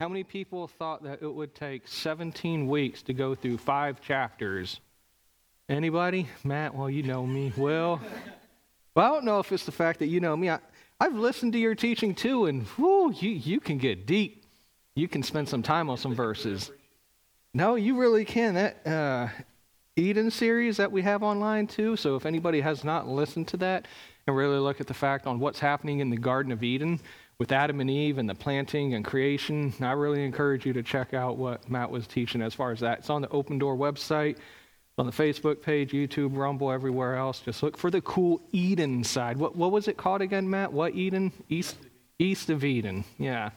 How many people thought that it would take 17 weeks to go through five chapters? Anybody? Matt, well, you know me. Well, well I don't know if it's the fact that you know me. I, I've listened to your teaching too, and whoo, you, you can get deep. You can spend some time on some verses. No, you really can. That uh, Eden series that we have online too. So if anybody has not listened to that and really look at the fact on what's happening in the Garden of Eden, with Adam and Eve and the planting and creation. I really encourage you to check out what Matt was teaching as far as that. It's on the Open Door website, on the Facebook page, YouTube, Rumble, everywhere else. Just look for the cool Eden side. What, what was it called again, Matt? What Eden? East, East of Eden. Yeah.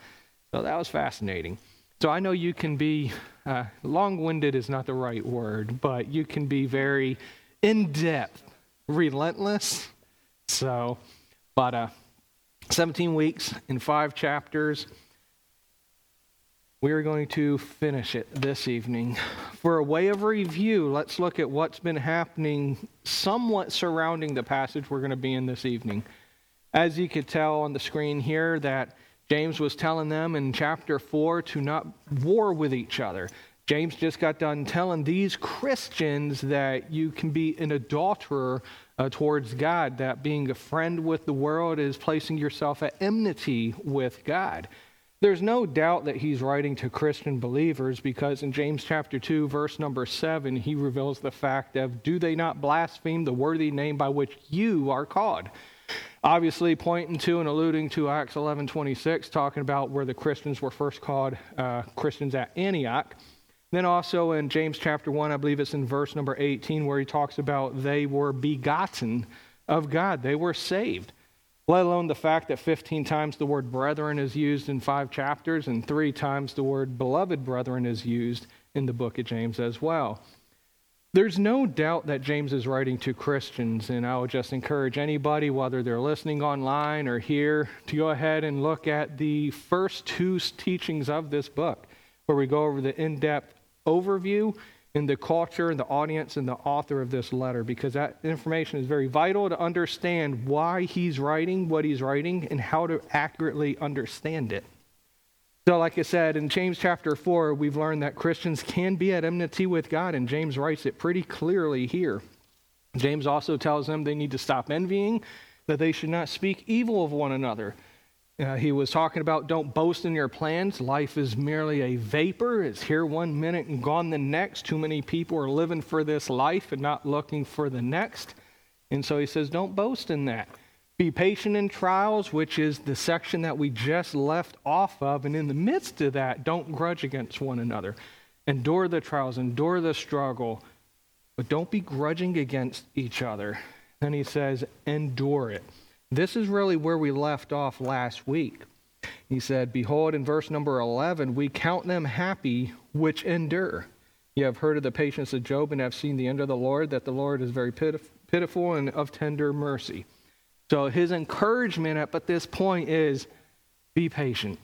So that was fascinating. So I know you can be, uh, long winded is not the right word, but you can be very in depth, relentless. So, but uh, 17 weeks in five chapters. We are going to finish it this evening. For a way of review, let's look at what's been happening somewhat surrounding the passage we're going to be in this evening. As you could tell on the screen here, that James was telling them in chapter 4 to not war with each other. James just got done telling these Christians that you can be an adulterer uh, towards God, that being a friend with the world is placing yourself at enmity with God. There's no doubt that he's writing to Christian believers because in James chapter 2, verse number 7, he reveals the fact of, Do they not blaspheme the worthy name by which you are called? Obviously, pointing to and alluding to Acts 11 26, talking about where the Christians were first called uh, Christians at Antioch. Then also in James chapter 1, I believe it's in verse number 18, where he talks about they were begotten of God, they were saved. Let alone the fact that 15 times the word brethren is used in five chapters, and three times the word beloved brethren is used in the book of James as well. There's no doubt that James is writing to Christians, and I would just encourage anybody, whether they're listening online or here, to go ahead and look at the first two teachings of this book, where we go over the in depth overview in the culture and the audience and the author of this letter because that information is very vital to understand why he's writing what he's writing and how to accurately understand it. So, like I said, in James chapter 4, we've learned that Christians can be at enmity with God, and James writes it pretty clearly here. James also tells them they need to stop envying, that they should not speak evil of one another. Uh, he was talking about don't boast in your plans. Life is merely a vapor. It's here one minute and gone the next. Too many people are living for this life and not looking for the next. And so he says, don't boast in that. Be patient in trials, which is the section that we just left off of. And in the midst of that, don't grudge against one another. Endure the trials, endure the struggle, but don't be grudging against each other. Then he says, endure it. This is really where we left off last week. He said, Behold, in verse number 11, we count them happy which endure. You have heard of the patience of Job and have seen the end of the Lord, that the Lord is very pitiful and of tender mercy. So his encouragement at this point is be patient.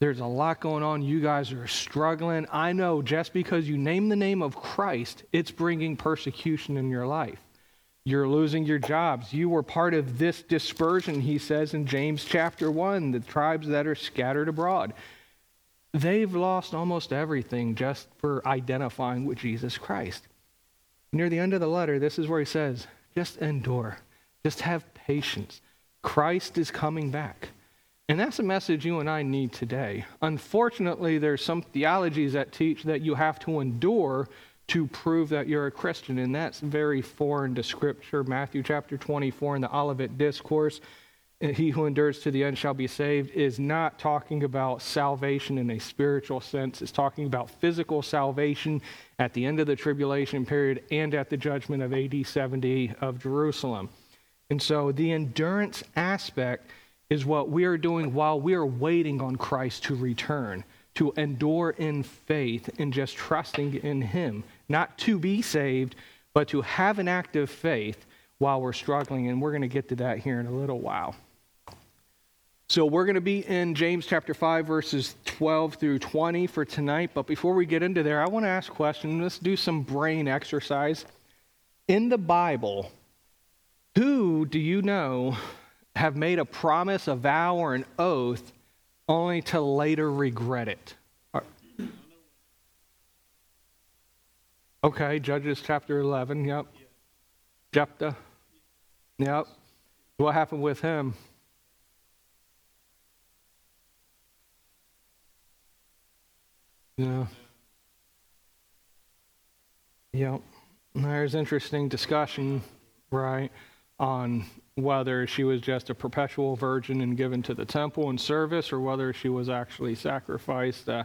There's a lot going on. You guys are struggling. I know just because you name the name of Christ, it's bringing persecution in your life. You're losing your jobs. You were part of this dispersion, he says in James chapter 1, the tribes that are scattered abroad. They've lost almost everything just for identifying with Jesus Christ. Near the end of the letter, this is where he says, just endure, just have patience. Christ is coming back. And that's a message you and I need today. Unfortunately, there's some theologies that teach that you have to endure to prove that you're a Christian. And that's very foreign to Scripture. Matthew chapter 24 in the Olivet Discourse, he who endures to the end shall be saved, is not talking about salvation in a spiritual sense. It's talking about physical salvation at the end of the tribulation period and at the judgment of AD 70 of Jerusalem. And so the endurance aspect is what we are doing while we are waiting on Christ to return, to endure in faith and just trusting in Him not to be saved, but to have an active faith while we're struggling. And we're going to get to that here in a little while. So we're going to be in James chapter 5, verses 12 through 20 for tonight. But before we get into there, I want to ask a question. Let's do some brain exercise. In the Bible, who do you know have made a promise, a vow, or an oath only to later regret it? Okay, Judges chapter 11, yep. Jephthah, yep. What happened with him? Yeah. Yep. There's interesting discussion, right, on whether she was just a perpetual virgin and given to the temple and service or whether she was actually sacrificed. Uh,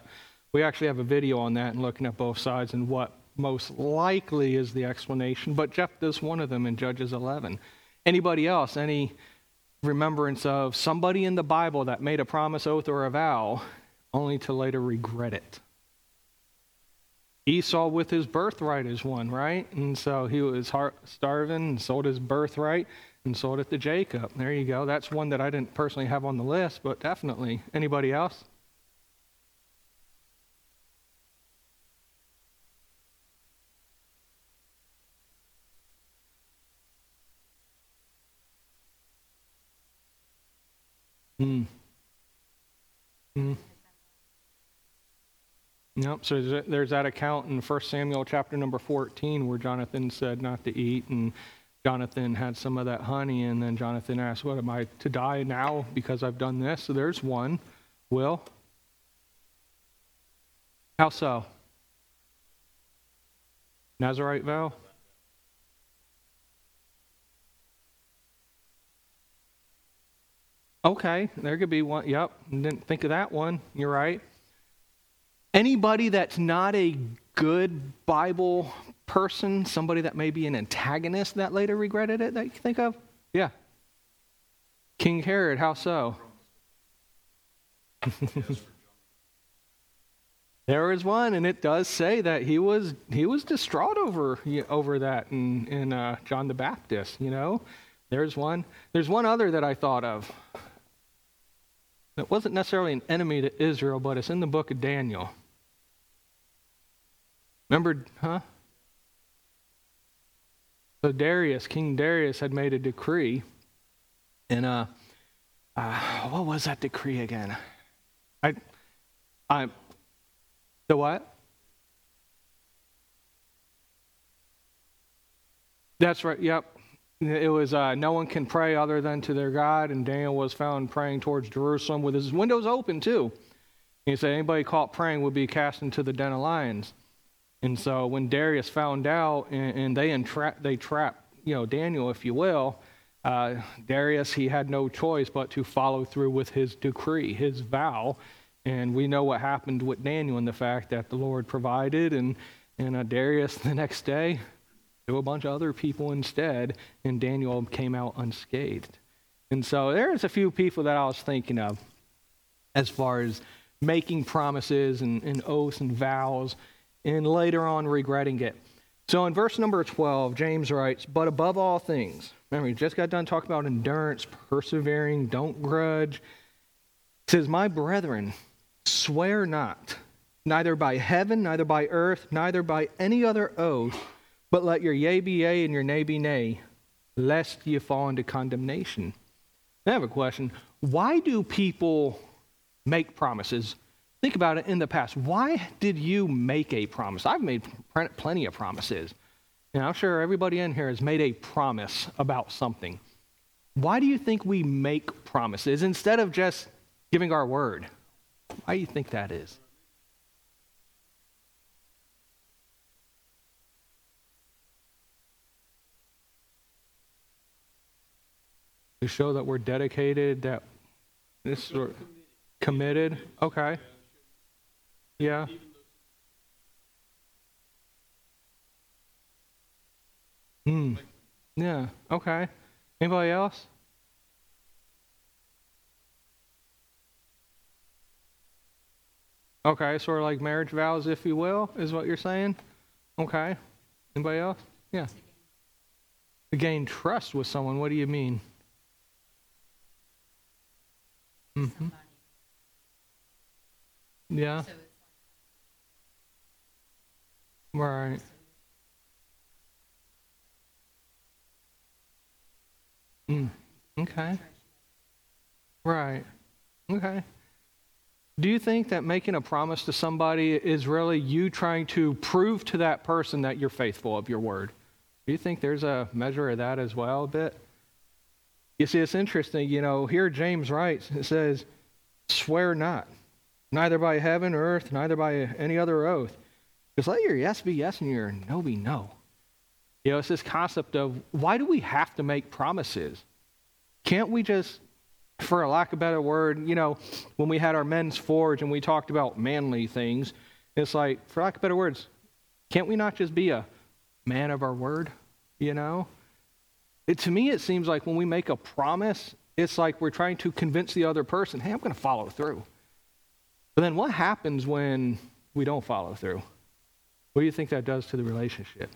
we actually have a video on that and looking at both sides and what most likely is the explanation. But Jephthah's one of them in Judges 11. Anybody else? Any remembrance of somebody in the Bible that made a promise, oath, or a vow only to later regret it? Esau with his birthright is one, right? And so he was starving and sold his birthright and sold it to Jacob. There you go. That's one that I didn't personally have on the list, but definitely. Anybody else? Hmm. Hmm. Yep. So there's- that account in 1 Samuel chapter number 14 where Jonathan said not to eat, and Jonathan had some of that honey, and then Jonathan asked, "What am I to die now because I've done this?" So there's one. Will. How so? Nazarite vow. Okay, there could be one. Yep, didn't think of that one. You're right. Anybody that's not a good Bible person, somebody that may be an antagonist that later regretted it that you can think of? Yeah. King Herod, how so? there is one, and it does say that he was he was distraught over over that in in uh, John the Baptist. You know, there's one. There's one other that I thought of. It wasn't necessarily an enemy to Israel, but it's in the book of Daniel. Remember, huh? So Darius, King Darius, had made a decree, and uh, uh, what was that decree again? I, I, the what? That's right. Yep. It was uh, no one can pray other than to their God, and Daniel was found praying towards Jerusalem with his windows open too. He said anybody caught praying would be cast into the den of lions. And so when Darius found out, and, and they entra- they trapped you know Daniel, if you will, uh, Darius he had no choice but to follow through with his decree, his vow, and we know what happened with Daniel and the fact that the Lord provided, and and uh, Darius the next day to a bunch of other people instead, and Daniel came out unscathed. And so there's a few people that I was thinking of as far as making promises and, and oaths and vows, and later on regretting it. So in verse number 12, James writes, But above all things, remember, we just got done talking about endurance, persevering, don't grudge. Says, My brethren, swear not, neither by heaven, neither by earth, neither by any other oath but let your yea be yea and your nay be nay, lest ye fall into condemnation. I have a question. Why do people make promises? Think about it in the past. Why did you make a promise? I've made plenty of promises. And I'm sure everybody in here has made a promise about something. Why do you think we make promises instead of just giving our word? Why do you think that is? to show that we're dedicated, that this sort committed. Okay. Yeah. Hmm. Yeah. Okay. Anybody else? Okay, sort of like marriage vows, if you will, is what you're saying. Okay. Anybody else? Yeah. To gain trust with someone. What do you mean? Mm-hmm. Yeah. So right. Mm. Okay. Right. Okay. do you think that making a promise to somebody is really you trying to prove to that person that you're faithful of your word? Do you think there's a measure of that as well, a bit? You see, it's interesting. You know, here James writes, it says, swear not, neither by heaven or earth, neither by any other oath. Just let your yes be yes and your no be no. You know, it's this concept of why do we have to make promises? Can't we just for a lack of a better word, you know, when we had our men's forge and we talked about manly things, it's like, for lack of better words, can't we not just be a man of our word, you know? It, to me, it seems like when we make a promise, it's like we're trying to convince the other person, hey, I'm going to follow through. But then what happens when we don't follow through? What do you think that does to the relationship?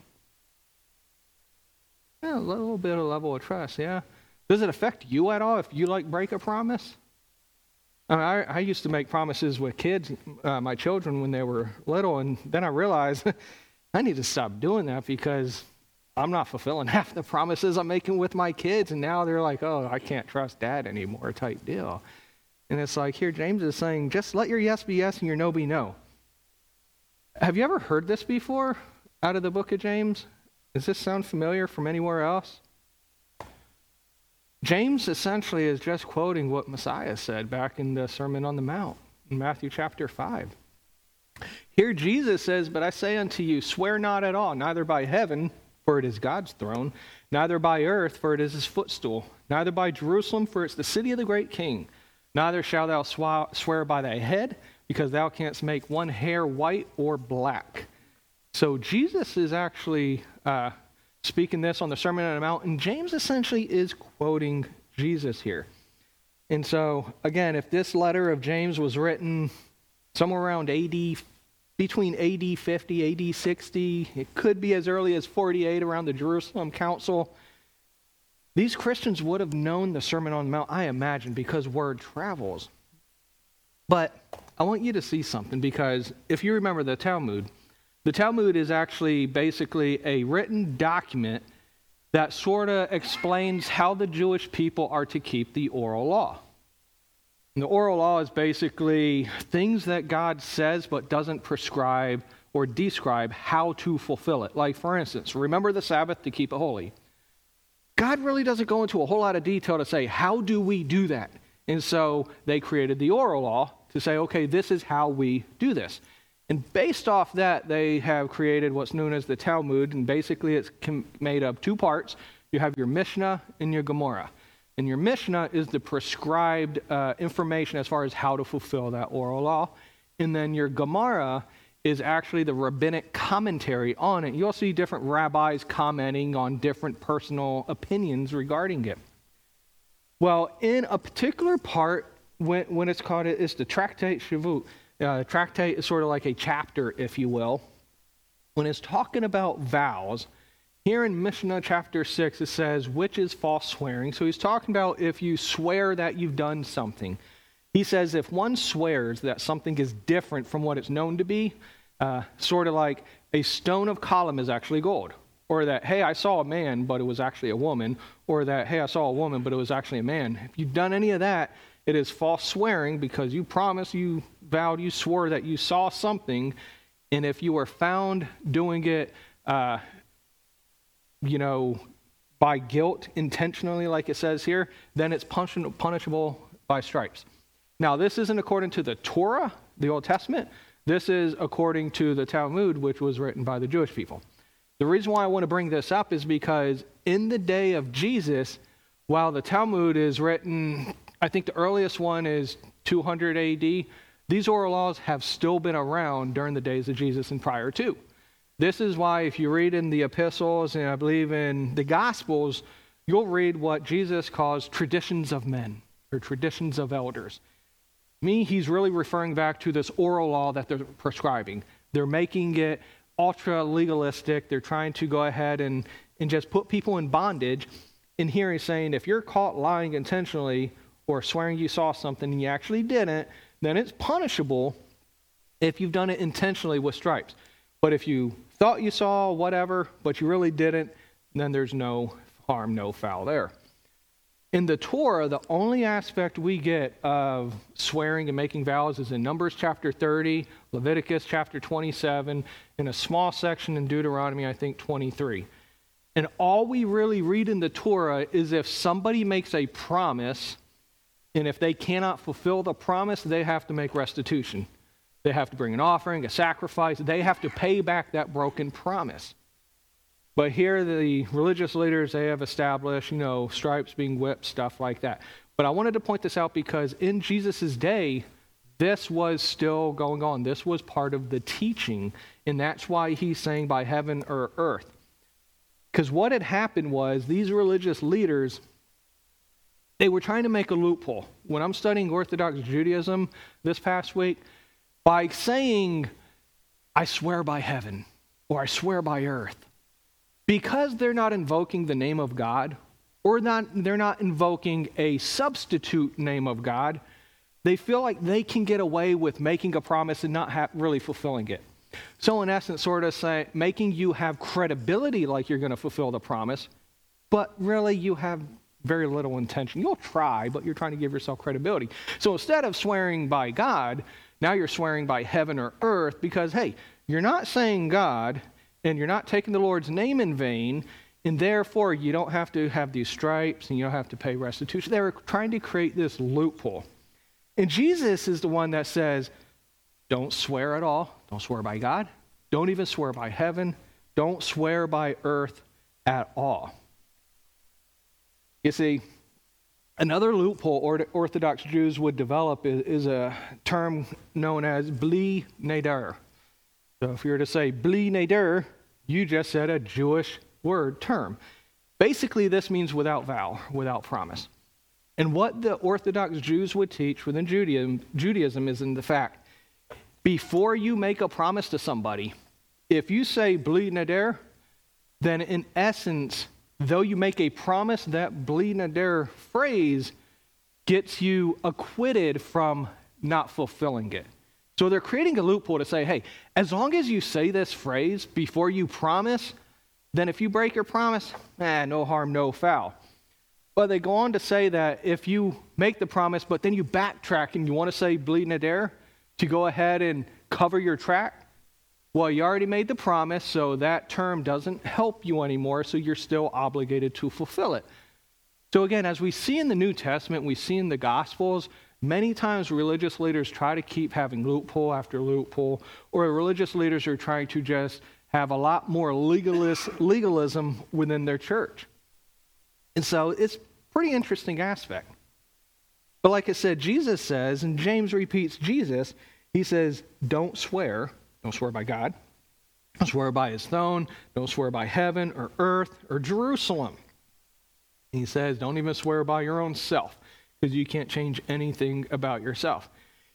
Yeah, a little bit of level of trust, yeah. Does it affect you at all if you like break a promise? I, mean, I, I used to make promises with kids, uh, my children, when they were little, and then I realized I need to stop doing that because I'm not fulfilling half the promises I'm making with my kids, and now they're like, "Oh, I can't trust dad anymore," type deal. And it's like here, James is saying, just let your yes be yes and your no be no. Have you ever heard this before out of the book of James? Does this sound familiar from anywhere else? James essentially is just quoting what Messiah said back in the Sermon on the Mount in Matthew chapter 5. Here Jesus says, But I say unto you, swear not at all, neither by heaven, for it is God's throne, neither by earth, for it is his footstool, neither by Jerusalem, for it's the city of the great king. Neither shalt thou swear by thy head, because thou canst make one hair white or black. So Jesus is actually uh, speaking this on the Sermon on the Mount, and James essentially is quoting Jesus here. And so, again, if this letter of James was written somewhere around AD, between AD 50, AD 60, it could be as early as 48 around the Jerusalem Council. These Christians would have known the Sermon on the Mount, I imagine, because word travels. But I want you to see something because if you remember the Talmud, the Talmud is actually basically a written document that sort of explains how the Jewish people are to keep the oral law. And the oral law is basically things that God says but doesn't prescribe or describe how to fulfill it. Like, for instance, remember the Sabbath to keep it holy. God really doesn't go into a whole lot of detail to say, how do we do that? And so they created the oral law to say, okay, this is how we do this. And based off that, they have created what's known as the Talmud, and basically it's made up of two parts. You have your Mishnah and your Gemara. And your Mishnah is the prescribed uh, information as far as how to fulfill that oral law. And then your Gemara is actually the rabbinic commentary on it. You'll see different rabbis commenting on different personal opinions regarding it. Well, in a particular part, when, when it's called, it's the Tractate Shevuot. Uh, tractate is sort of like a chapter, if you will. When it's talking about vows, here in Mishnah chapter 6, it says, which is false swearing. So he's talking about if you swear that you've done something. He says if one swears that something is different from what it's known to be, uh, sort of like a stone of column is actually gold, or that, hey, I saw a man, but it was actually a woman, or that, hey, I saw a woman, but it was actually a man. If you've done any of that, it is false swearing because you promised, you vowed, you swore that you saw something, and if you were found doing it, uh, you know, by guilt intentionally, like it says here, then it's punishable by stripes. Now, this isn't according to the Torah, the Old Testament. This is according to the Talmud, which was written by the Jewish people. The reason why I want to bring this up is because in the day of Jesus, while the Talmud is written I think the earliest one is 200 AD. These oral laws have still been around during the days of Jesus and prior to. This is why, if you read in the epistles and I believe in the Gospels, you'll read what Jesus calls traditions of men or traditions of elders. Me, he's really referring back to this oral law that they're prescribing. They're making it ultra legalistic. They're trying to go ahead and, and just put people in bondage. And here he's saying if you're caught lying intentionally, or swearing you saw something and you actually didn't, then it's punishable if you've done it intentionally with stripes. But if you thought you saw whatever, but you really didn't, then there's no harm, no foul there. In the Torah, the only aspect we get of swearing and making vows is in Numbers chapter 30, Leviticus chapter 27, and a small section in Deuteronomy, I think 23. And all we really read in the Torah is if somebody makes a promise, and if they cannot fulfill the promise, they have to make restitution. They have to bring an offering, a sacrifice. They have to pay back that broken promise. But here, the religious leaders, they have established, you know, stripes being whipped, stuff like that. But I wanted to point this out because in Jesus' day, this was still going on. This was part of the teaching. And that's why he's saying by heaven or earth. Because what had happened was these religious leaders, they were trying to make a loophole. When I'm studying Orthodox Judaism this past week, by saying, I swear by heaven or I swear by earth, because they're not invoking the name of God, or not, they're not invoking a substitute name of God, they feel like they can get away with making a promise and not have, really fulfilling it. So, in essence, sort of say, making you have credibility like you're going to fulfill the promise, but really you have very little intention. You'll try, but you're trying to give yourself credibility. So, instead of swearing by God, now you're swearing by heaven or earth because, hey, you're not saying God, and you're not taking the Lord's name in vain, and therefore you don't have to have these stripes and you don't have to pay restitution. They were trying to create this loophole. And Jesus is the one that says, don't swear at all. Don't swear by God. Don't even swear by heaven. Don't swear by earth at all. You see, another loophole Orthodox Jews would develop is, a term known as bli neder. So if you were to say bli neder, you just said a Jewish word term. Basically, this means without vow, without promise. And what the Orthodox Jews would teach within Judaism, Judaism is in the fact before you make a promise to somebody, if you say bli neder, then in essence, though you make a promise, that bli neder phrase gets you acquitted from not fulfilling it. So they're creating a loophole to say, hey, as long as you say this phrase before you promise, then if you break your promise, eh, no harm, no foul. But they go on to say that if you make the promise, but then you backtrack and you want to say bli neder to go ahead and cover your track, well, you already made the promise, so that term doesn't help you anymore, so you're still obligated to fulfill it. So, again, as we see in the New Testament, we see in the Gospels, Many times, religious leaders try to keep having loophole after loophole, or religious leaders are trying to just have a lot more legalist, legalism within their church. And so it's pretty interesting aspect. But like I said, Jesus says, and James repeats Jesus, he says, don't swear. Don't swear by God. Don't swear by his throne. Don't swear by heaven or earth or Jerusalem. He says, don't even swear by your own self because you can't change anything about yourself.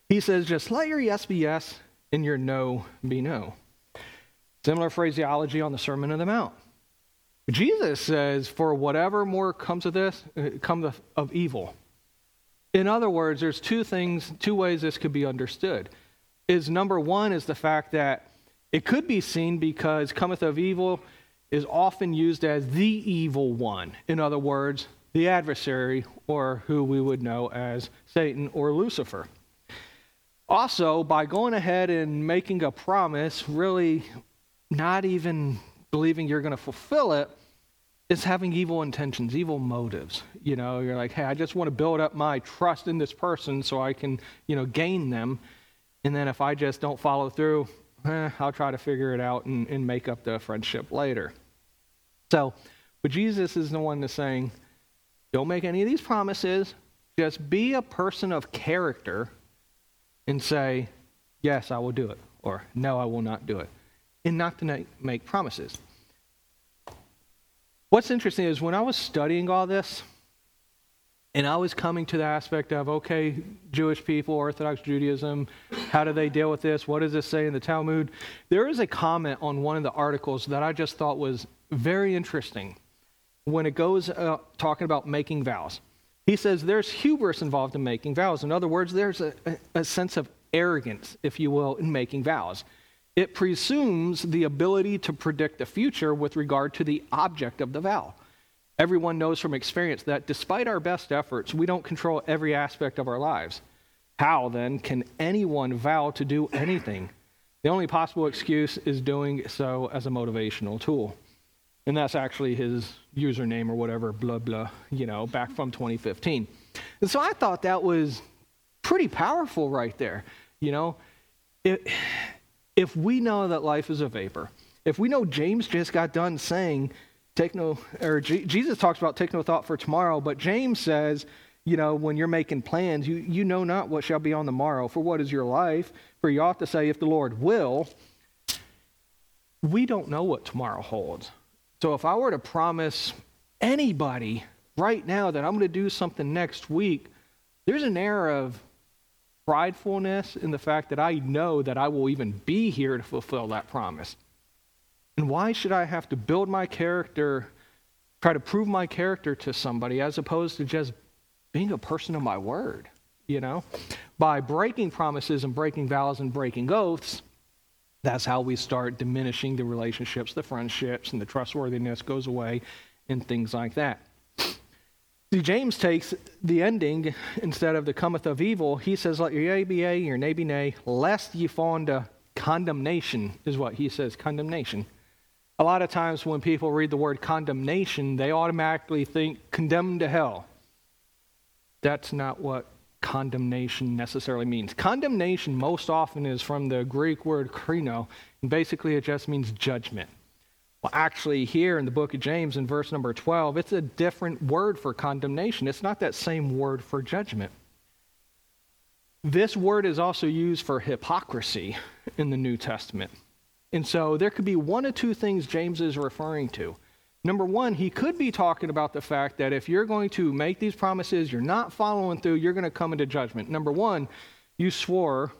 He says, just let your yes be yes and your no be no. Similar phraseology on the Sermon on the Mount. Jesus says, for whatever more comes of this, uh, comes of evil. In other words, there's two things, two ways this could be understood. Is number one is the fact that it could be seen because cometh of evil is often used as the evil one. In other words, the adversary, or who we would know as Satan or Lucifer. Also, by going ahead and making a promise, really not even believing you're going to fulfill it, is having evil intentions, evil motives. You know, you're like, hey, I just want to build up my trust in this person so I can, you know, gain them. And then if I just don't follow through, eh, I'll try to figure it out and, and make up the friendship later. So, but Jesus is the one that's saying, don't make any of these promises. Just be a person of character and say, Yes, I will do it, or No, I will not do it, and not to make promises. What's interesting is when I was studying all this, and I was coming to the aspect of, okay, Jewish people, Orthodox Judaism, how do they deal with this? What does this say in the Talmud? There is a comment on one of the articles that I just thought was very interesting when it goes uh, talking about making vows. He says there's hubris involved in making vows. In other words, there's a, a sense of arrogance, if you will, in making vows. It presumes the ability to predict the future with regard to the object of the vow. Everyone knows from experience that despite our best efforts, we don't control every aspect of our lives. How, then, can anyone vow to do anything? The only possible excuse is doing so as a motivational tool. And that's actually his username or whatever, blah, blah, you know, back from 2015. And so I thought that was pretty powerful right there. You know, if, if we know that life is a vapor, if we know James just got done saying, take no, or G- Jesus talks about take no thought for tomorrow, but James says, you know, when you're making plans, you, you know not what shall be on the morrow. For what is your life? For you ought to say, if the Lord will. We don't know what tomorrow holds. So if I were to promise anybody right now that I'm going to do something next week, there's an air of pridefulness in the fact that I know that I will even be here to fulfill that promise. And why should I have to build my character, try to prove my character to somebody as opposed to just being a person of my word? You know, by breaking promises and breaking vows and breaking oaths, that's how we start diminishing the relationships, the friendships, and the trustworthiness goes away, and things like that. See, James takes the ending instead of the cometh of evil. He says, Let your yea be yea, your nay be nay, lest ye fall into condemnation, is what he says, condemnation. A lot of times when people read the word condemnation, they automatically think condemned to hell. That's not what condemnation necessarily means. Condemnation most often is from the Greek word krino, and basically it just means judgment. Well, actually, here in the book of James, in verse number 12, it's a different word for condemnation. It's not that same word for judgment. This word is also used for hypocrisy in the New Testament. And so there could be one or two things James is referring to. Number one, he could be talking about the fact that if you're going to make these promises, you're not following through, you're going to come into judgment. Number one, you swore,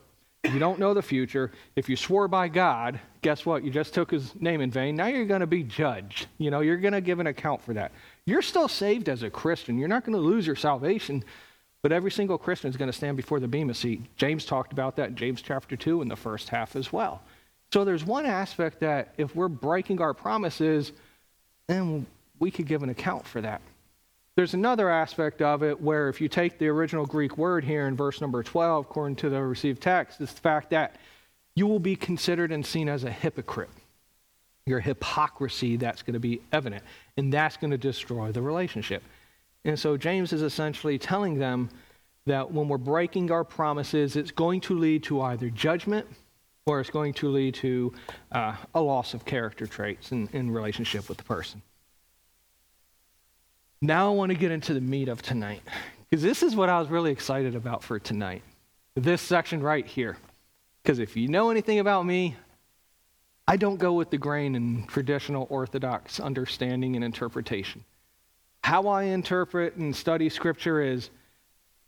you don't know the future. If you swore by God, guess what? You just took his name in vain. Now you're going to be judged. You know, you're going to give an account for that. You're still saved as a Christian. You're not going to lose your salvation, but every single Christian is going to stand before the Bema seat. James talked about that in James chapter 2 in the first half as well. So there's one aspect that if we're breaking our promises, then we could give an account for that. There's another aspect of it where if you take the original Greek word here in verse number 12, according to the received text, it's the fact that you will be considered and seen as a hypocrite. Your hypocrisy that's going to be evident, and that's going to destroy the relationship. And so James is essentially telling them that when we're breaking our promises, it's going to lead to either judgment or it's going to lead to uh, a loss of character traits in, in relationship with the person. Now I want to get into the meat of tonight, because this is what I was really excited about for tonight. This section right here. Because if you know anything about me, I don't go with the grain in traditional Orthodox understanding and interpretation. How I interpret and study Scripture is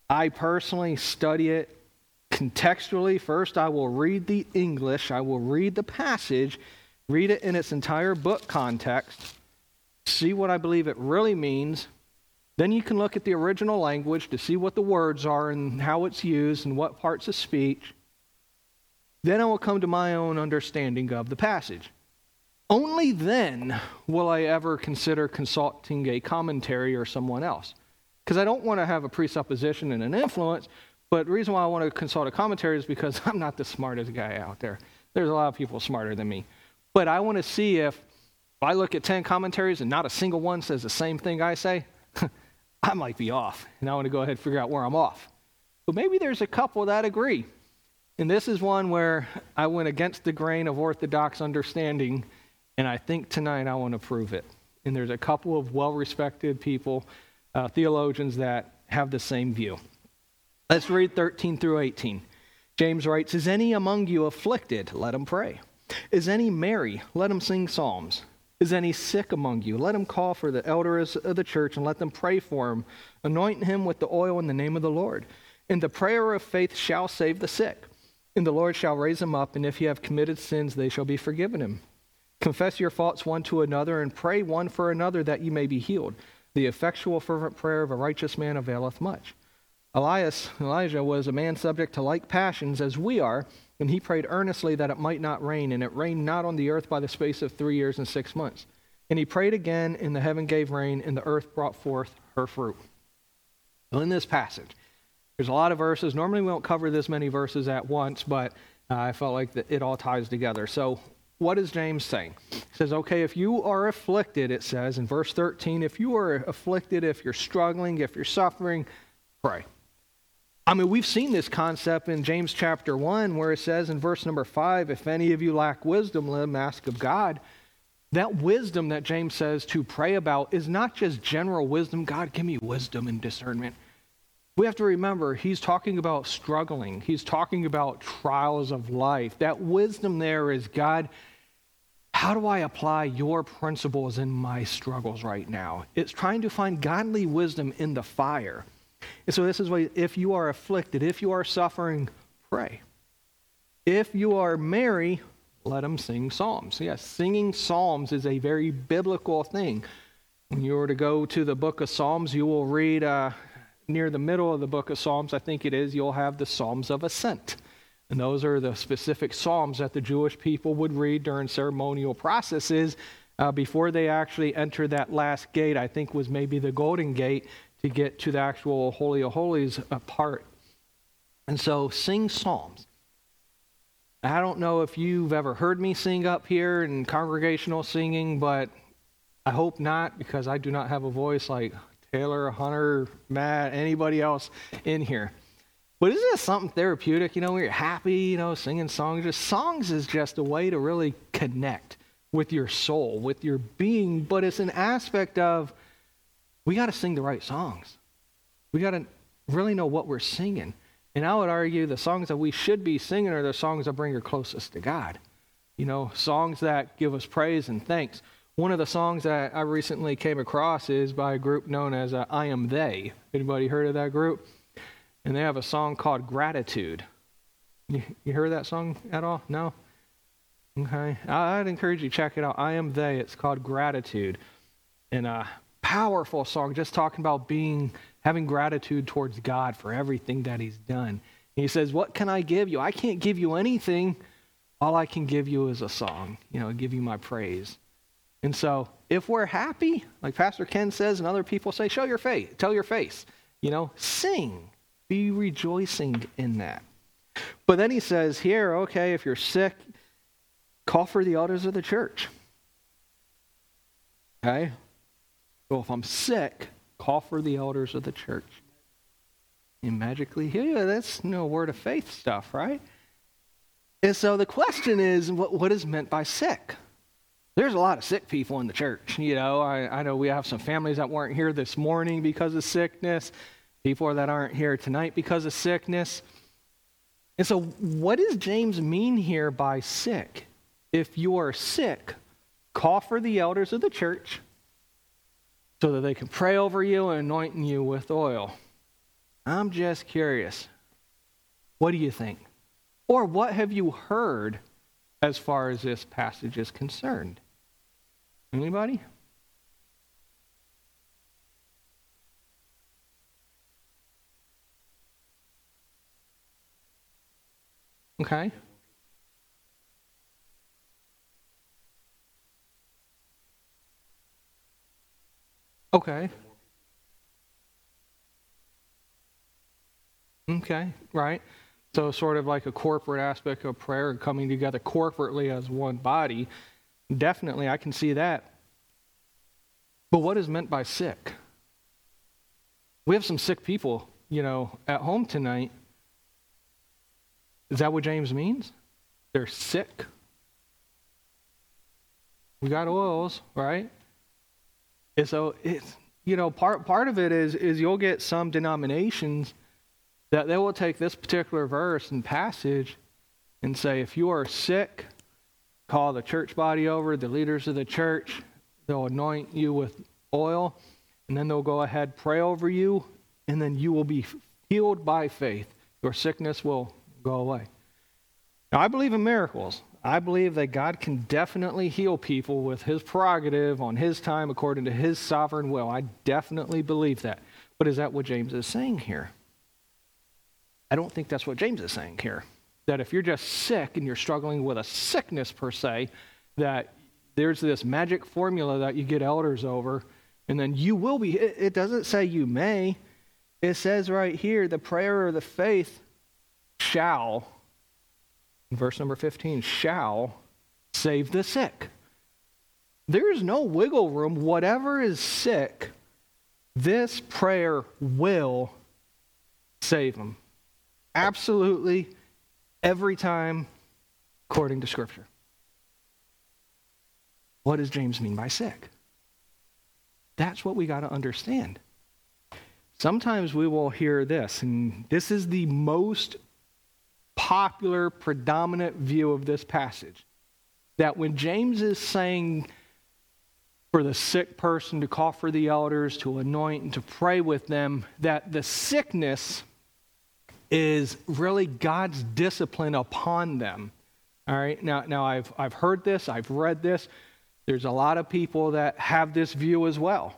I personally study it contextually, first I will read the English, I will read the passage, read it in its entire book context, see what I believe it really means. Then you can look at the original language to see what the words are and how it's used and what parts of speech. Then I will come to my own understanding of the passage. Only then will I ever consider consulting a commentary or someone else. Because I don't want to have a presupposition and an influence but the reason why I want to consult a commentary is because I'm not the smartest guy out there. There's a lot of people smarter than me. But I want to see if, if I look at 10 commentaries and not a single one says the same thing I say, I might be off. And I want to go ahead and figure out where I'm off. But maybe there's a couple that agree. And this is one where I went against the grain of Orthodox understanding, and I think tonight I want to prove it. And there's a couple of well respected people, uh, theologians, that have the same view. Let's read 13 through 18. James writes Is any among you afflicted? Let him pray. Is any merry? Let him sing psalms. Is any sick among you? Let him call for the elders of the church and let them pray for him, Anoint him with the oil in the name of the Lord. And the prayer of faith shall save the sick, and the Lord shall raise him up, and if he have committed sins, they shall be forgiven him. Confess your faults one to another, and pray one for another that you may be healed. The effectual, fervent prayer of a righteous man availeth much. Elias, Elijah was a man subject to like passions as we are, and he prayed earnestly that it might not rain, and it rained not on the earth by the space of three years and six months. And he prayed again, and the heaven gave rain, and the earth brought forth her fruit. Well, in this passage, there's a lot of verses. Normally, we don't cover this many verses at once, but uh, I felt like it all ties together. So, what is James saying? He says, okay, if you are afflicted, it says in verse 13, if you are afflicted, if you're struggling, if you're suffering, pray. I mean, we've seen this concept in James chapter 1, where it says in verse number 5 if any of you lack wisdom, let him ask of God. That wisdom that James says to pray about is not just general wisdom. God, give me wisdom and discernment. We have to remember he's talking about struggling, he's talking about trials of life. That wisdom there is God, how do I apply your principles in my struggles right now? It's trying to find godly wisdom in the fire. And so, this is why if you are afflicted, if you are suffering, pray. If you are merry, let them sing psalms. Yes, singing psalms is a very biblical thing. When you were to go to the book of Psalms, you will read uh, near the middle of the book of Psalms, I think it is, you'll have the Psalms of Ascent. And those are the specific Psalms that the Jewish people would read during ceremonial processes uh, before they actually enter that last gate, I think was maybe the Golden Gate, to get to the actual Holy of Holies part. And so sing psalms. I don't know if you've ever heard me sing up here in congregational singing, but I hope not because I do not have a voice like Taylor, Hunter, Matt, anybody else in here. But isn't this something therapeutic? You know, when you're happy, you know, singing songs. Just songs is just a way to really connect with your soul, with your being. But it's an aspect of we got to sing the right songs. We got to really know what we're singing. And I would argue the songs that we should be singing are the songs that bring you closest to God. You know, songs that give us praise and thanks. One of the songs that I recently came across is by a group known as uh, I Am They. Anybody heard of that group? And they have a song called Gratitude. You, you heard that song at all? No? Okay. I'd encourage you to check it out. I Am They. It's called Gratitude. And uh, powerful song just talking about being having gratitude towards God for everything that he's done. he says, "What can I give you? I can't give you anything. All I can give you is a song, you know, give you my praise." And so, if we're happy, like Pastor Ken says and other people say, show your face, tell your face, you know, sing. Be rejoicing in that. But then he says here, okay, if you're sick, call for the elders of the church. Okay? So if I'm sick, call for the elders of the church. And magically heal you. That's no word of faith stuff, right? And so the question is what, what is meant by sick? There's a lot of sick people in the church. You know, I, I know we have some families that weren't here this morning because of sickness, people that aren't here tonight because of sickness. And so, what does James mean here by sick? If you are sick, call for the elders of the church so that they can pray over you and anoint you with oil. I'm just curious. What do you think? Or what have you heard as far as this passage is concerned? Anybody? Okay. Okay. Okay, right. So, sort of like a corporate aspect of prayer and coming together corporately as one body. Definitely, I can see that. But what is meant by sick? We have some sick people, you know, at home tonight. Is that what James means? They're sick. We got oils, right? And so it's you know part part of it is is you'll get some denominations that they will take this particular verse and passage and say if you are sick, call the church body over, the leaders of the church, they'll anoint you with oil, and then they'll go ahead pray over you, and then you will be healed by faith. Your sickness will go away. Now I believe in miracles. I believe that God can definitely heal people with his prerogative on his time according to his sovereign will. I definitely believe that. But is that what James is saying here? I don't think that's what James is saying here. That if you're just sick and you're struggling with a sickness per se, that there's this magic formula that you get elders over, and then you will be. It, doesn't say you may, it says right here the prayer of the faith shall, verse number 15, shall save the sick. There is no wiggle room. Whatever is sick, this prayer will save them. Absolutely every time, according to Scripture. What does James mean by sick? That's what we got to understand. Sometimes we will hear this, and this is the most popular, predominant view of this passage that when James is saying for the sick person to call for the elders, to anoint, and to pray with them, that the sickness is really God's discipline upon them. All right, now, now I've, I've heard this, I've read this. There's a lot of people that have this view as well.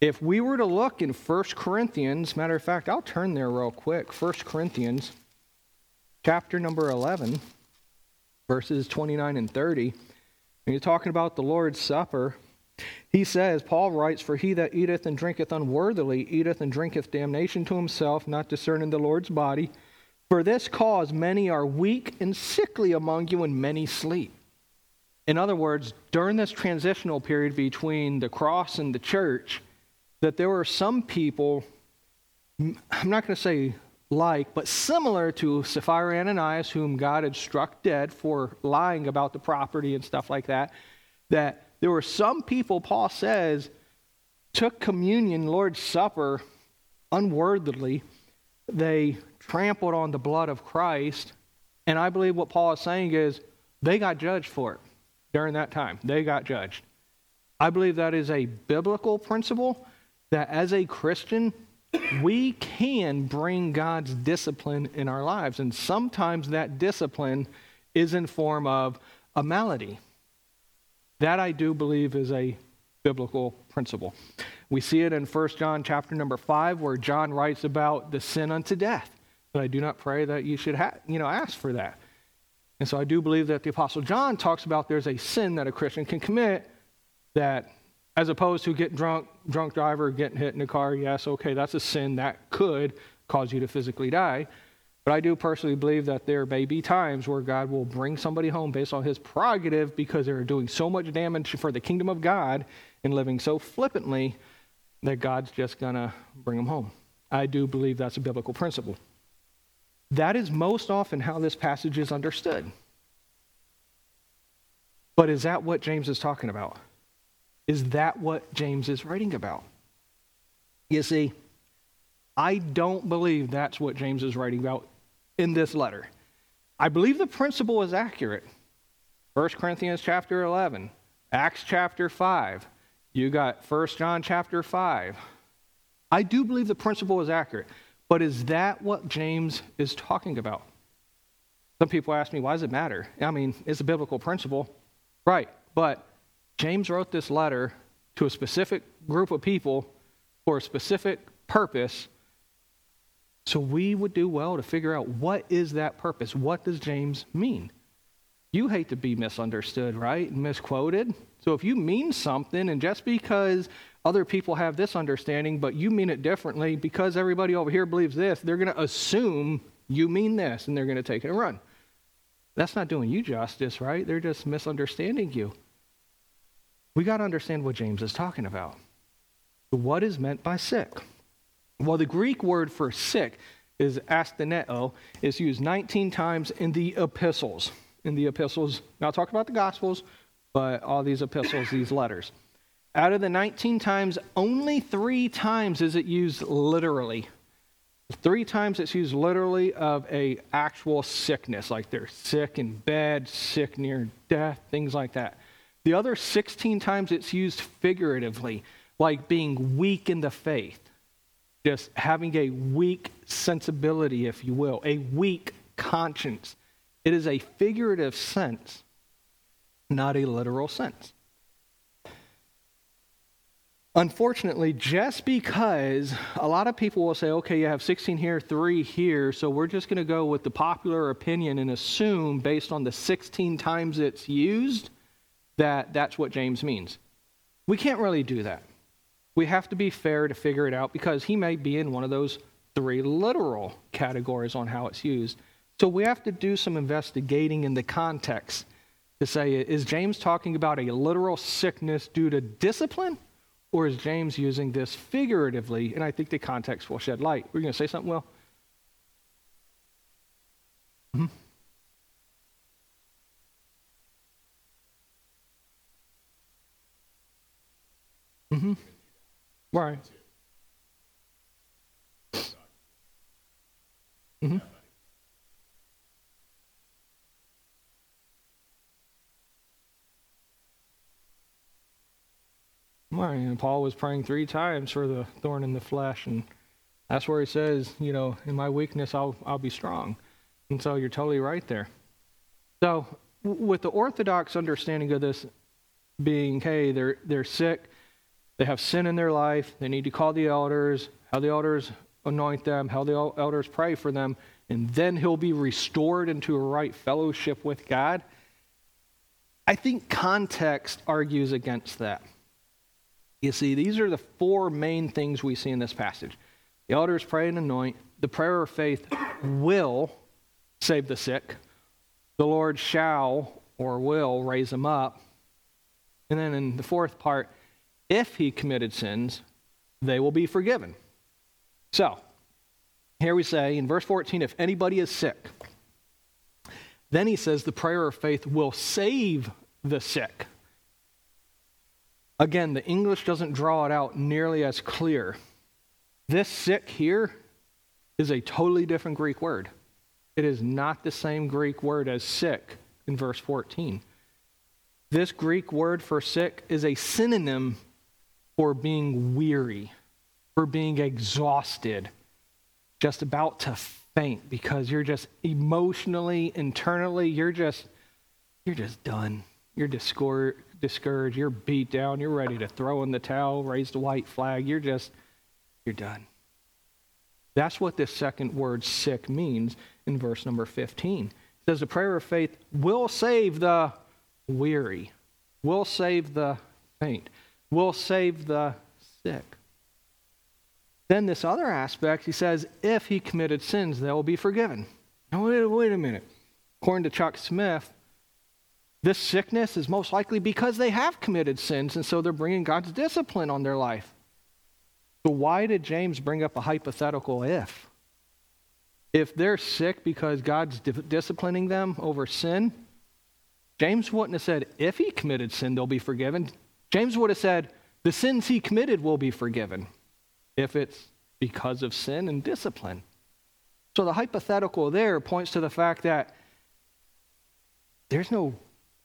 If we were to look in 1 Corinthians, matter of fact, I'll turn there real quick. 1 Corinthians, chapter number 11, verses 29 and 30. When you're talking about the Lord's Supper, he says, Paul writes, For he that eateth and drinketh unworthily eateth and drinketh damnation to himself, not discerning the Lord's body. For this cause many are weak and sickly among you, and many sleep. In other words, during this transitional period between the cross and the church, that there were some people, I'm not going to say like, but similar to Sapphira and Ananias, whom God had struck dead for lying about the property and stuff like that, that there were some people, Paul says, took communion, Lord's Supper, unworthily. They trampled on the blood of Christ. And I believe what Paul is saying is they got judged for it during that time. They got judged. I believe that is a biblical principle that as a Christian, we can bring God's discipline in our lives. And sometimes that discipline is in form of a malady. That I do believe is a biblical principle. We see it in 1 John chapter number 5 where John writes about the sin unto death. But I do not pray that you should ha- you know ask for that. And so I do believe that the apostle John talks about there's a sin that a Christian can commit that as opposed to getting drunk, drunk driver, getting hit in a car, yes, okay, that's a sin that could cause you to physically die. But I do personally believe that there may be times where God will bring somebody home based on his prerogative because they're doing so much damage for the kingdom of God and living so flippantly that God's just going to bring them home. I do believe that's a biblical principle. That is most often how this passage is understood. But is that what James is talking about? Is that what James is writing about? You see, I don't believe that's what James is writing about in this letter. I believe the principle is accurate. 1 Corinthians chapter 11, Acts chapter 5, you got 1 John chapter 5. I do believe the principle is accurate, but is that what James is talking about? Some people ask me, why does it matter? I mean, it's a biblical principle. Right, but James wrote this letter to a specific group of people for a specific purpose so we would do well to figure out what is that purpose? What does James mean? You hate to be misunderstood, right? And Misquoted. So if you mean something, and just because other people have this understanding, but you mean it differently, because everybody over here believes this, they're going to assume you mean this, and they're going to take it and run. That's not doing you justice, right? They're just misunderstanding you. We got to understand what James is talking about. What is meant by sick? Well, the Greek word for sick is astheneo, is used 19 times in the epistles. In the epistles, not talking about the gospels, but all these epistles, these letters. Out of the 19 times, only three times is it used literally. Three times it's used literally of a actual sickness, like they're sick in bed, sick near death, things like that. The other 16 times it's used figuratively, like being weak in the faith just having a weak sensibility, if you will, a weak conscience. It is a figurative sense, not a literal sense. Unfortunately, just because a lot of people will say, okay, you have 16 here, three here, so we're just going to go with the popular opinion and assume based on the 16 times it's used that that's what James means. We can't really do that. We have to be fair to figure it out because he may be in one of those three literal categories on how it's used. So we have to do some investigating in the context to say is James talking about a literal sickness due to discipline? Or is James using this figuratively? And I think the context will shed light. We're going to say something, Will? Mm-hmm. Mm-hmm. Right. Mm-hmm. Right. And Paul was praying three times for the thorn in the flesh, and that's where he says, you know, in my weakness, I'll, I'll be strong. And so you're totally right there. So, with the orthodox understanding of this being, hey, they're, they're sick, they have sin in their life. They need to call the elders, how the elders anoint them, how the elders pray for them, and then he'll be restored into a right fellowship with God. I think context argues against that. You see, these are the four main things we see in this passage. The elders pray and anoint. The prayer of faith will save the sick. The Lord shall or will raise them up. And then in the fourth part, if he committed sins, they will be forgiven. So, here we say in verse 14 if anybody is sick, then he says the prayer of faith will save the sick. Again, the English doesn't draw it out nearly as clear. This sick here is a totally different Greek word. It is not the same Greek word as sick in verse 14. This Greek word for sick is a synonym for being weary, for being exhausted, just about to faint because you're just emotionally, internally, you're just you're just done. You're discouraged, you're beat down, you're ready to throw in the towel, raise the white flag. You're just you're done. That's what this second word sick means in verse number 15. It says the prayer of faith will save the weary, will save the faint will save the sick. Then, this other aspect, he says, if he committed sins, they will be forgiven. Now, wait, wait a minute. According to Chuck Smith, this sickness is most likely because they have committed sins, and so they're bringing God's discipline on their life. So, why did James bring up a hypothetical if? If they're sick because God's di- disciplining them over sin, James wouldn't have said, if he committed sin, they'll be forgiven. James would have said, the sins he committed will be forgiven if it's because of sin and discipline. So the hypothetical there points to the fact that there's no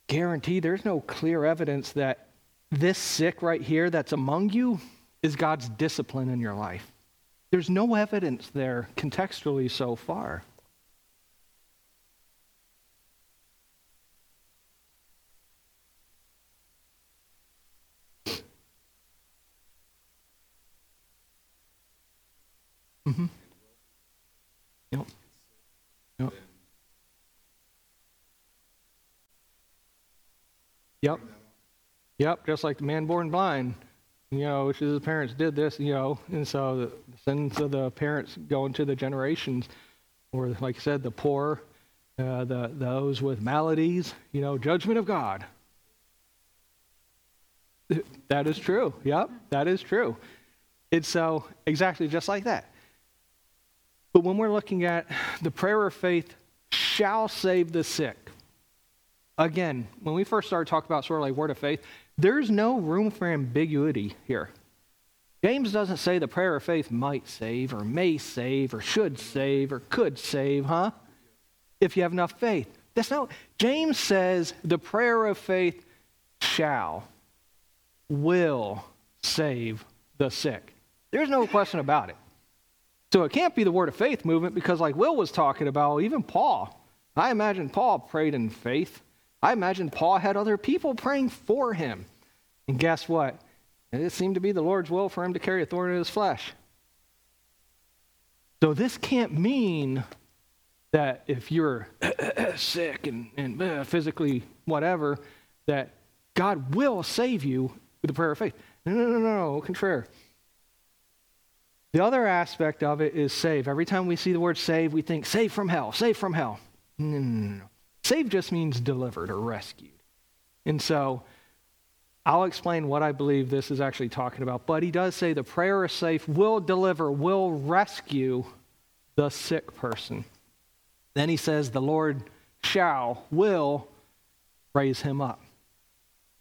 guarantee, there's no clear evidence that this sick right here that's among you is God's discipline in your life. There's no evidence there contextually so far. Mm-hmm. Yep. Yep. Yep. Yep. Just like the man born blind, you know, which his parents did this, you know, and so the sins of the parents go into the generations, or like I said, the poor, uh, the those with maladies, you know, judgment of God. That is true. Yep, that is true. It's so exactly just like that. But when we're looking at the prayer of faith shall save the sick, again, when we first started talking about sort of like word of faith, there's no room for ambiguity here. James doesn't say the prayer of faith might save or may save or should save or could save, huh? If you have enough faith. That's not James says the prayer of faith shall will save the sick. There's no question about it. So it can't be the word of faith movement because, like Will was talking about, even Paul, I imagine Paul prayed in faith. I imagine Paul had other people praying for him. And guess what? It seemed to be the Lord's will for him to carry a thorn in his flesh. So this can't mean that if you're sick and, and uh, physically whatever, that God will save you with the prayer of faith. No, no, no, no, no, contraire. The other aspect of it is save. Every time we see the word save, we think save from hell, save from hell. No, no, no, no. Save just means delivered or rescued. And so I'll explain what I believe this is actually talking about. But he does say the prayer of safe will deliver, will rescue the sick person. Then he says the Lord shall, will raise him up.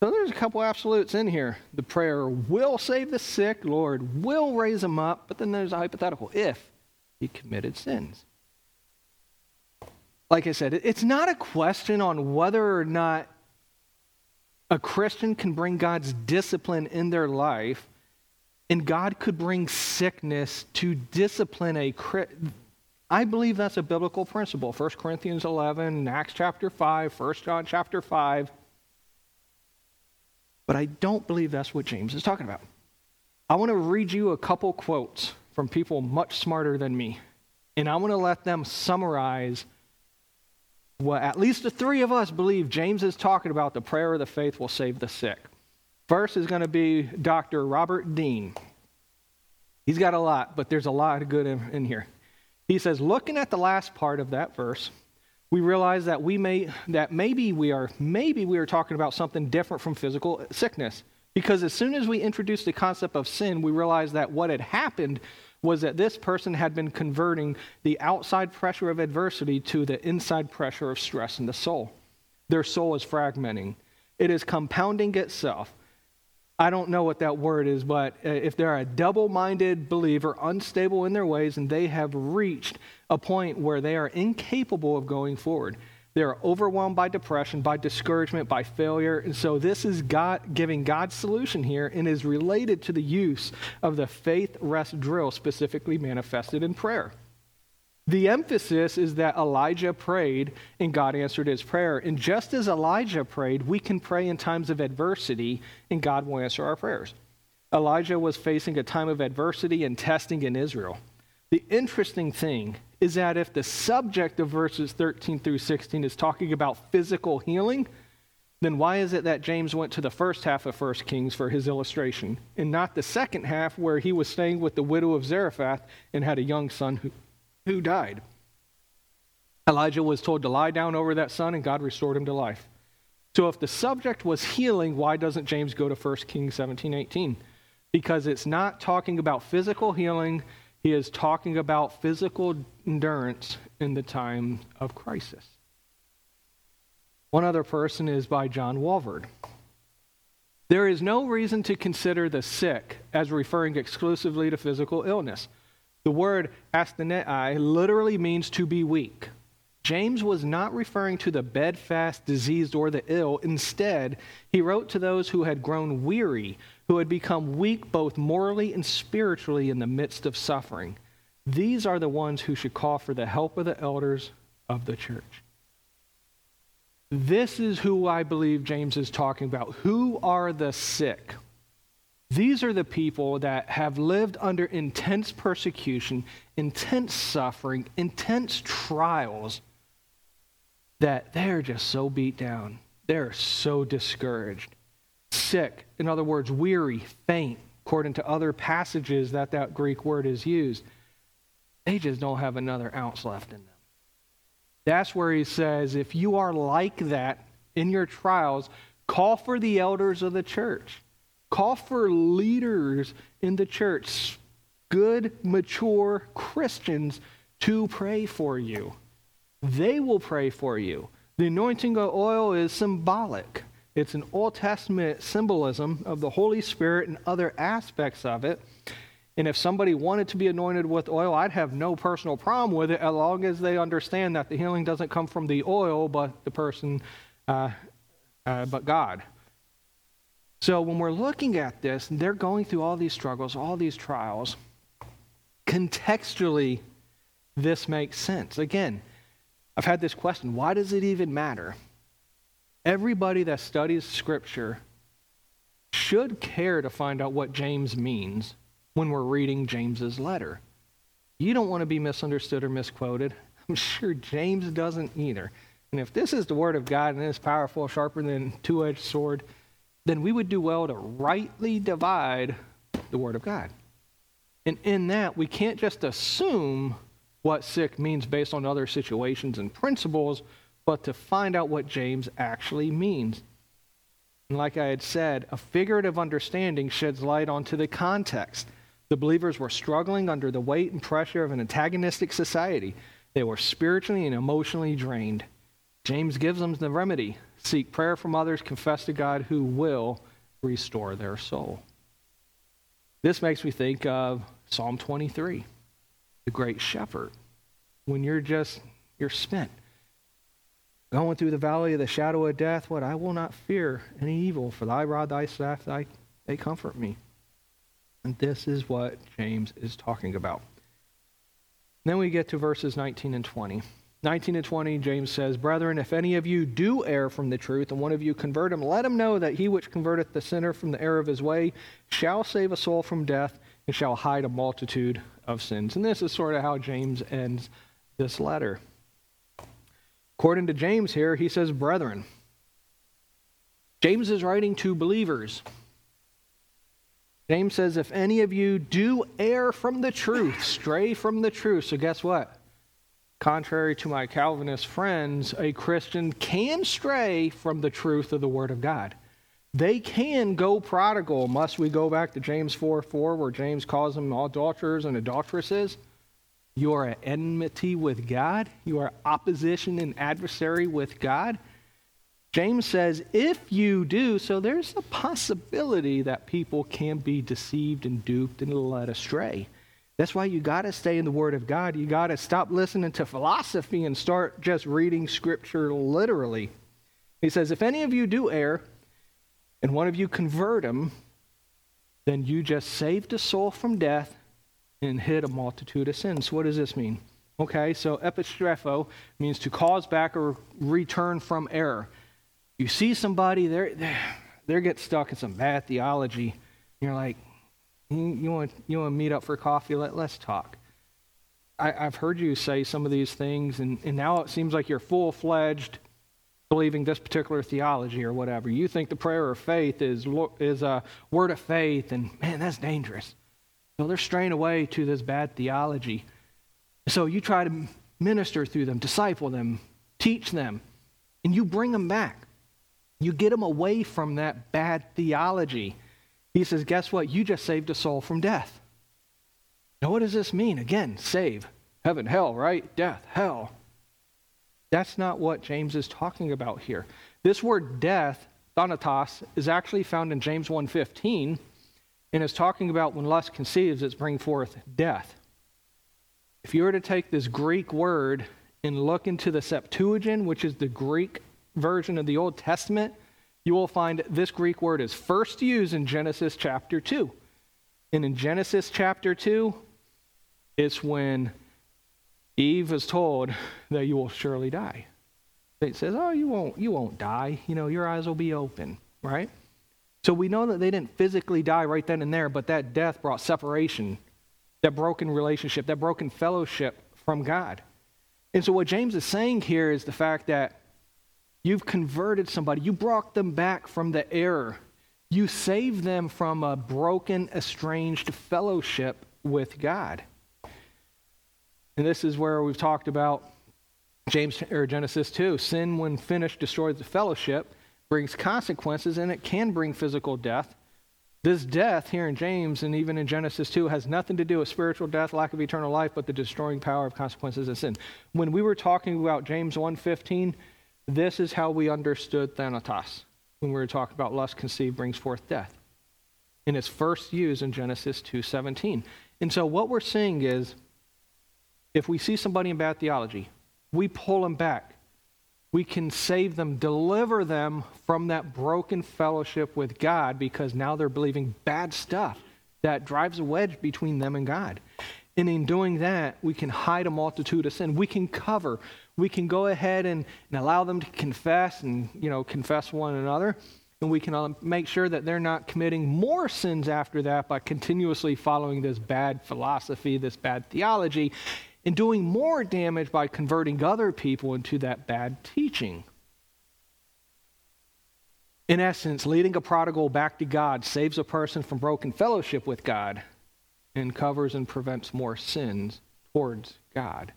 So there's a couple absolutes in here. The prayer will save the sick, Lord will raise them up, but then there's a hypothetical if he committed sins. Like I said, it's not a question on whether or not a Christian can bring God's discipline in their life, and God could bring sickness to discipline a Christian. I believe that's a biblical principle. 1 Corinthians 11, Acts chapter 5, 1 John chapter 5. But I don't believe that's what James is talking about. I want to read you a couple quotes from people much smarter than me, and I want to let them summarize what at least the three of us believe James is talking about the prayer of the faith will save the sick. First is going to be Dr. Robert Dean. He's got a lot, but there's a lot of good in, in here. He says, looking at the last part of that verse, we realize that we may that maybe we are maybe we are talking about something different from physical sickness. Because as soon as we introduce the concept of sin, we realize that what had happened was that this person had been converting the outside pressure of adversity to the inside pressure of stress in the soul. Their soul is fragmenting, it is compounding itself. I don't know what that word is, but uh, if they're a double minded believer, unstable in their ways, and they have reached a point where they are incapable of going forward, they're overwhelmed by depression, by discouragement, by failure. And so this is God giving God's solution here and is related to the use of the faith rest drill specifically manifested in prayer. The emphasis is that Elijah prayed and God answered his prayer. And just as Elijah prayed, we can pray in times of adversity and God will answer our prayers. Elijah was facing a time of adversity and testing in Israel. The interesting thing is that if the subject of verses 13 through 16 is talking about physical healing, then why is it that James went to the first half of 1 Kings for his illustration and not the second half where he was staying with the widow of Zarephath and had a young son who, who died? Elijah was told to lie down over that son and God restored him to life. So if the subject was healing, why doesn't James go to 1 Kings 17 18? Because it's not talking about physical healing he is talking about physical endurance in the time of crisis. One other person is by John Walvoord. There is no reason to consider the sick as referring exclusively to physical illness. The word asthenei literally means to be weak. James was not referring to the bedfast, diseased, or the ill. Instead, he wrote to those who had grown weary, who had become weak both morally and spiritually in the midst of suffering. These are the ones who should call for the help of the elders of the church. This is who I believe James is talking about. Who are the sick? These are the people that have lived under intense persecution, intense suffering, intense trials, that they're just so beat down. They're so discouraged sick, in other words, weary, faint, according to other passages that that Greek word is used. They just don't have another ounce left in them. That's where he says, if you are like that in your trials, call for the elders of the church. Call for leaders in the church, good, mature Christians to pray for you. They will pray for you. The anointing of oil is symbolic. It's an Old Testament symbolism of the Holy Spirit and other aspects of it. And if somebody wanted to be anointed with oil, I'd have no personal problem with it as long as they understand that the healing doesn't come from the oil, but the person, uh, uh, but God. So when we're looking at this, they're going through all these struggles, all these trials. Contextually, this makes sense. Again, I've had this question why does it even matter? Everybody that studies Scripture should care to find out what James means when we're reading James's letter. You don't want to be misunderstood or misquoted. I'm sure James doesn't either. And if this is the Word of God and it's powerful, sharper than two edged sword, then we would do well to rightly divide the Word of God. And in that, we can't just assume what sick means based on other situations and principles, but to find out what James actually means. And like I had said, a figurative understanding sheds light onto the context. The believers were struggling under the weight and pressure of an antagonistic society. They were spiritually and emotionally drained. James gives them the remedy seek prayer from others, confess to God who will restore their soul. This makes me think of Psalm 23, the great shepherd. When you're just, you're spent. Going through the valley of the shadow of death, what? I will not fear any evil, for thy rod, thy staff, thy, they comfort me. And this is what James is talking about. Then we get to verses 19 and 20. 19 and 20, James says, Brethren, if any of you do err from the truth, and one of you convert him, let him know that he which converteth the sinner from the error of his way shall save a soul from death and shall hide a multitude of sins. And this is sort of how James ends this letter. According to James here, he says, Brethren. James is writing to believers. James says, If any of you do err from the truth, stray from the truth. So, guess what? Contrary to my Calvinist friends, a Christian can stray from the truth of the Word of God. They can go prodigal. Must we go back to James 4 4, where James calls them adulterers and adulteresses? You are at enmity with God. You are opposition and adversary with God. James says, if you do, so there's a possibility that people can be deceived and duped and led astray. That's why you got to stay in the Word of God. You got to stop listening to philosophy and start just reading Scripture literally. He says, If any of you do err, and one of you convert him, then you just saved a soul from death and hid a multitude of sins. What does this mean? Okay, so epistrepho means to cause back or return from error. You see somebody, they're, they're, they're get stuck in some bad theology. You're like, you, want, you want to meet up for coffee? Let, let's talk. I, have heard you say some of these things, and, and now it seems like you're full fledged believing this particular theology or whatever. You think the prayer of faith is, is a word of faith, and man, that's dangerous. So they're straying away to this bad theology. So you try to minister through them, disciple them, teach them, and you bring them back. You get them away from that bad theology. He says, Guess what? You just saved a soul from death. Now, what does this mean? Again, save. Heaven, hell, right? Death, hell. That's not what James is talking about here. This word death, thanatos, is actually found in James 1.15 and is talking about when lust conceives, it's bring forth death. If you were to take this Greek word and look into the Septuagint, which is the Greek version of the Old Testament, you will find this Greek word is first used in Genesis chapter 2. And in Genesis chapter 2, it's when Eve is told that you will surely die. It says, "Oh, you won't you won't die. You know, your eyes will be open." Right? So we know that they didn't physically die right then and there, but that death brought separation, that broken relationship, that broken fellowship from God. And so what James is saying here is the fact that You've converted somebody. You brought them back from the error. You saved them from a broken, estranged fellowship with God. And this is where we've talked about James or Genesis 2. Sin, when finished, destroys the fellowship, brings consequences, and it can bring physical death. This death here in James and even in Genesis 2 has nothing to do with spiritual death, lack of eternal life, but the destroying power of consequences of sin. When we were talking about James 1:15, this is how we understood Thanatos when we were talking about lust conceived brings forth death. And it's first used in Genesis 2:17. And so what we're seeing is if we see somebody in bad theology, we pull them back. We can save them, deliver them from that broken fellowship with God because now they're believing bad stuff that drives a wedge between them and God. And in doing that, we can hide a multitude of sin. We can cover. We can go ahead and, and allow them to confess and, you know, confess one another. And we can uh, make sure that they're not committing more sins after that by continuously following this bad philosophy, this bad theology, and doing more damage by converting other people into that bad teaching. In essence, leading a prodigal back to God saves a person from broken fellowship with God and covers and prevents more sins towards God.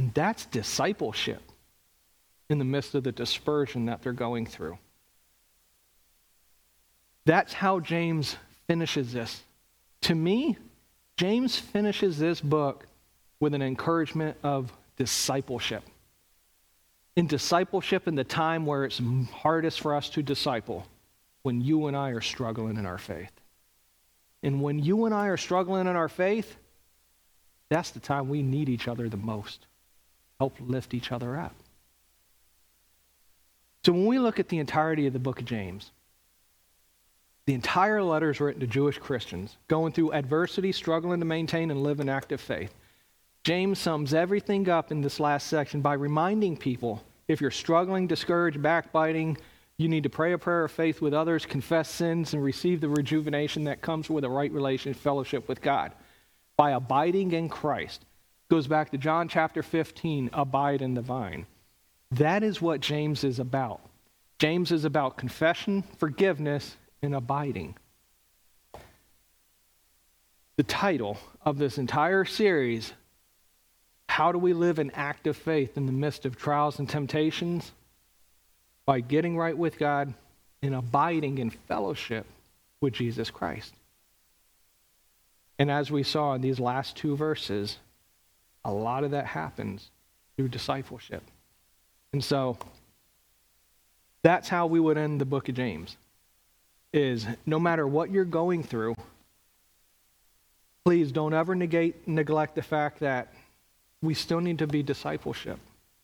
And that's discipleship in the midst of the dispersion that they're going through. That's how James finishes this. To me, James finishes this book with an encouragement of discipleship. In discipleship, in the time where it's hardest for us to disciple, when you and I are struggling in our faith. And when you and I are struggling in our faith, that's the time we need each other the most. Help lift each other up. So when we look at the entirety of the book of James, the entire letter is written to Jewish Christians going through adversity, struggling to maintain and live an active faith. James sums everything up in this last section by reminding people if you're struggling, discouraged, backbiting, you need to pray a prayer of faith with others, confess sins, and receive the rejuvenation that comes with a right relation fellowship with God by abiding in Christ. Goes back to John chapter 15, abide in the vine. That is what James is about. James is about confession, forgiveness, and abiding. The title of this entire series how do we live in active faith in the midst of trials and temptations? By getting right with God and abiding in fellowship with Jesus Christ. And as we saw in these last two verses, a lot of that happens through discipleship. And so that's how we would end the book of James. Is no matter what you're going through, please don't ever negate neglect the fact that we still need to be discipleship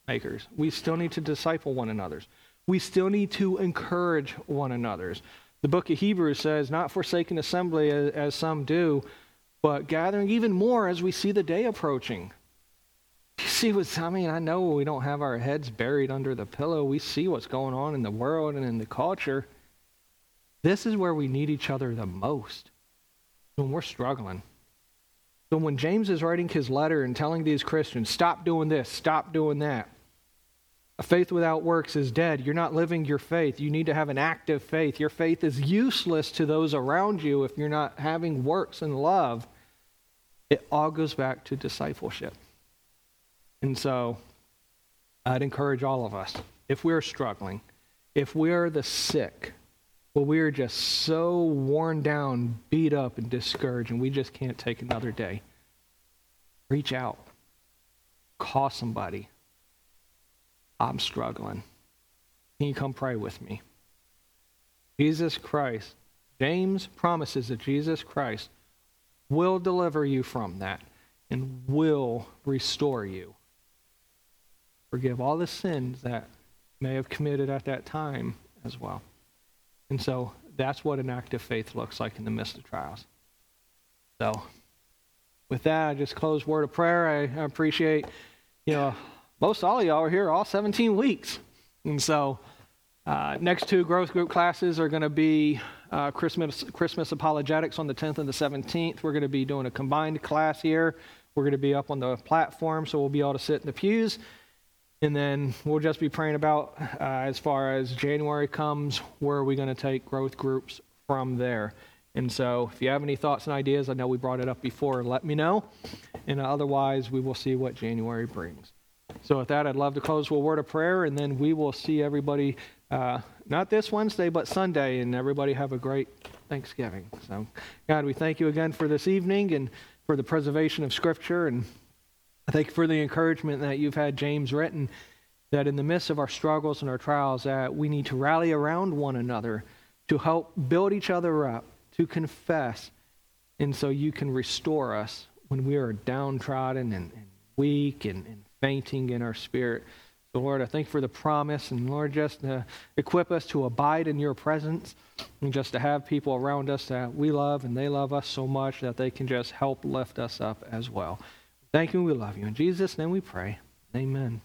makers. We still need to disciple one another's. We still need to encourage one another's. The book of Hebrews says, not forsaking assembly as, as some do, but gathering even more as we see the day approaching. You see what's, I mean, I know we don't have our heads buried under the pillow. We see what's going on in the world and in the culture. This is where we need each other the most when we're struggling. So when James is writing his letter and telling these Christians, stop doing this, stop doing that, a faith without works is dead. You're not living your faith. You need to have an active faith. Your faith is useless to those around you if you're not having works and love. It all goes back to discipleship. And so I'd encourage all of us, if we're struggling, if we're the sick, well, we are just so worn down, beat up, and discouraged, and we just can't take another day. Reach out. Call somebody. I'm struggling. Can you come pray with me? Jesus Christ, James promises that Jesus Christ will deliver you from that and will restore you. Forgive all the sins that may have committed at that time as well. And so that's what an act of faith looks like in the midst of trials. So with that, I just close word of prayer. I, I appreciate, you know, most all of y'all are here all 17 weeks. And so uh, next two growth group classes are going to be uh, Christmas, Christmas apologetics on the 10th and the 17th. We're going to be doing a combined class here. We're going to be up on the platform, so we'll be able to sit in the pews. And then we'll just be praying about, uh, as far as January comes, where are we going to take growth groups from there. And so if you have any thoughts and ideas, I know we brought it up before, let me know. And otherwise, we will see what January brings. So with that, I'd love to close with a word of prayer, and then we will see everybody, uh, not this Wednesday, but Sunday, and everybody have a great Thanksgiving. So, God, we thank you again for this evening and for the preservation of Scripture and I thank you for the encouragement that you've had James written that in the midst of our struggles and our trials that we need to rally around one another to help build each other up, to confess, and so you can restore us when we are downtrodden and, and weak and, and, fainting in our spirit. So, Lord, I thank you for the promise, and Lord, just to equip us to abide in your presence, and just to have people around us that we love and they love us so much that they can just help lift us up as well. Thank you. We love you. In Jesus' name we pray. Amen.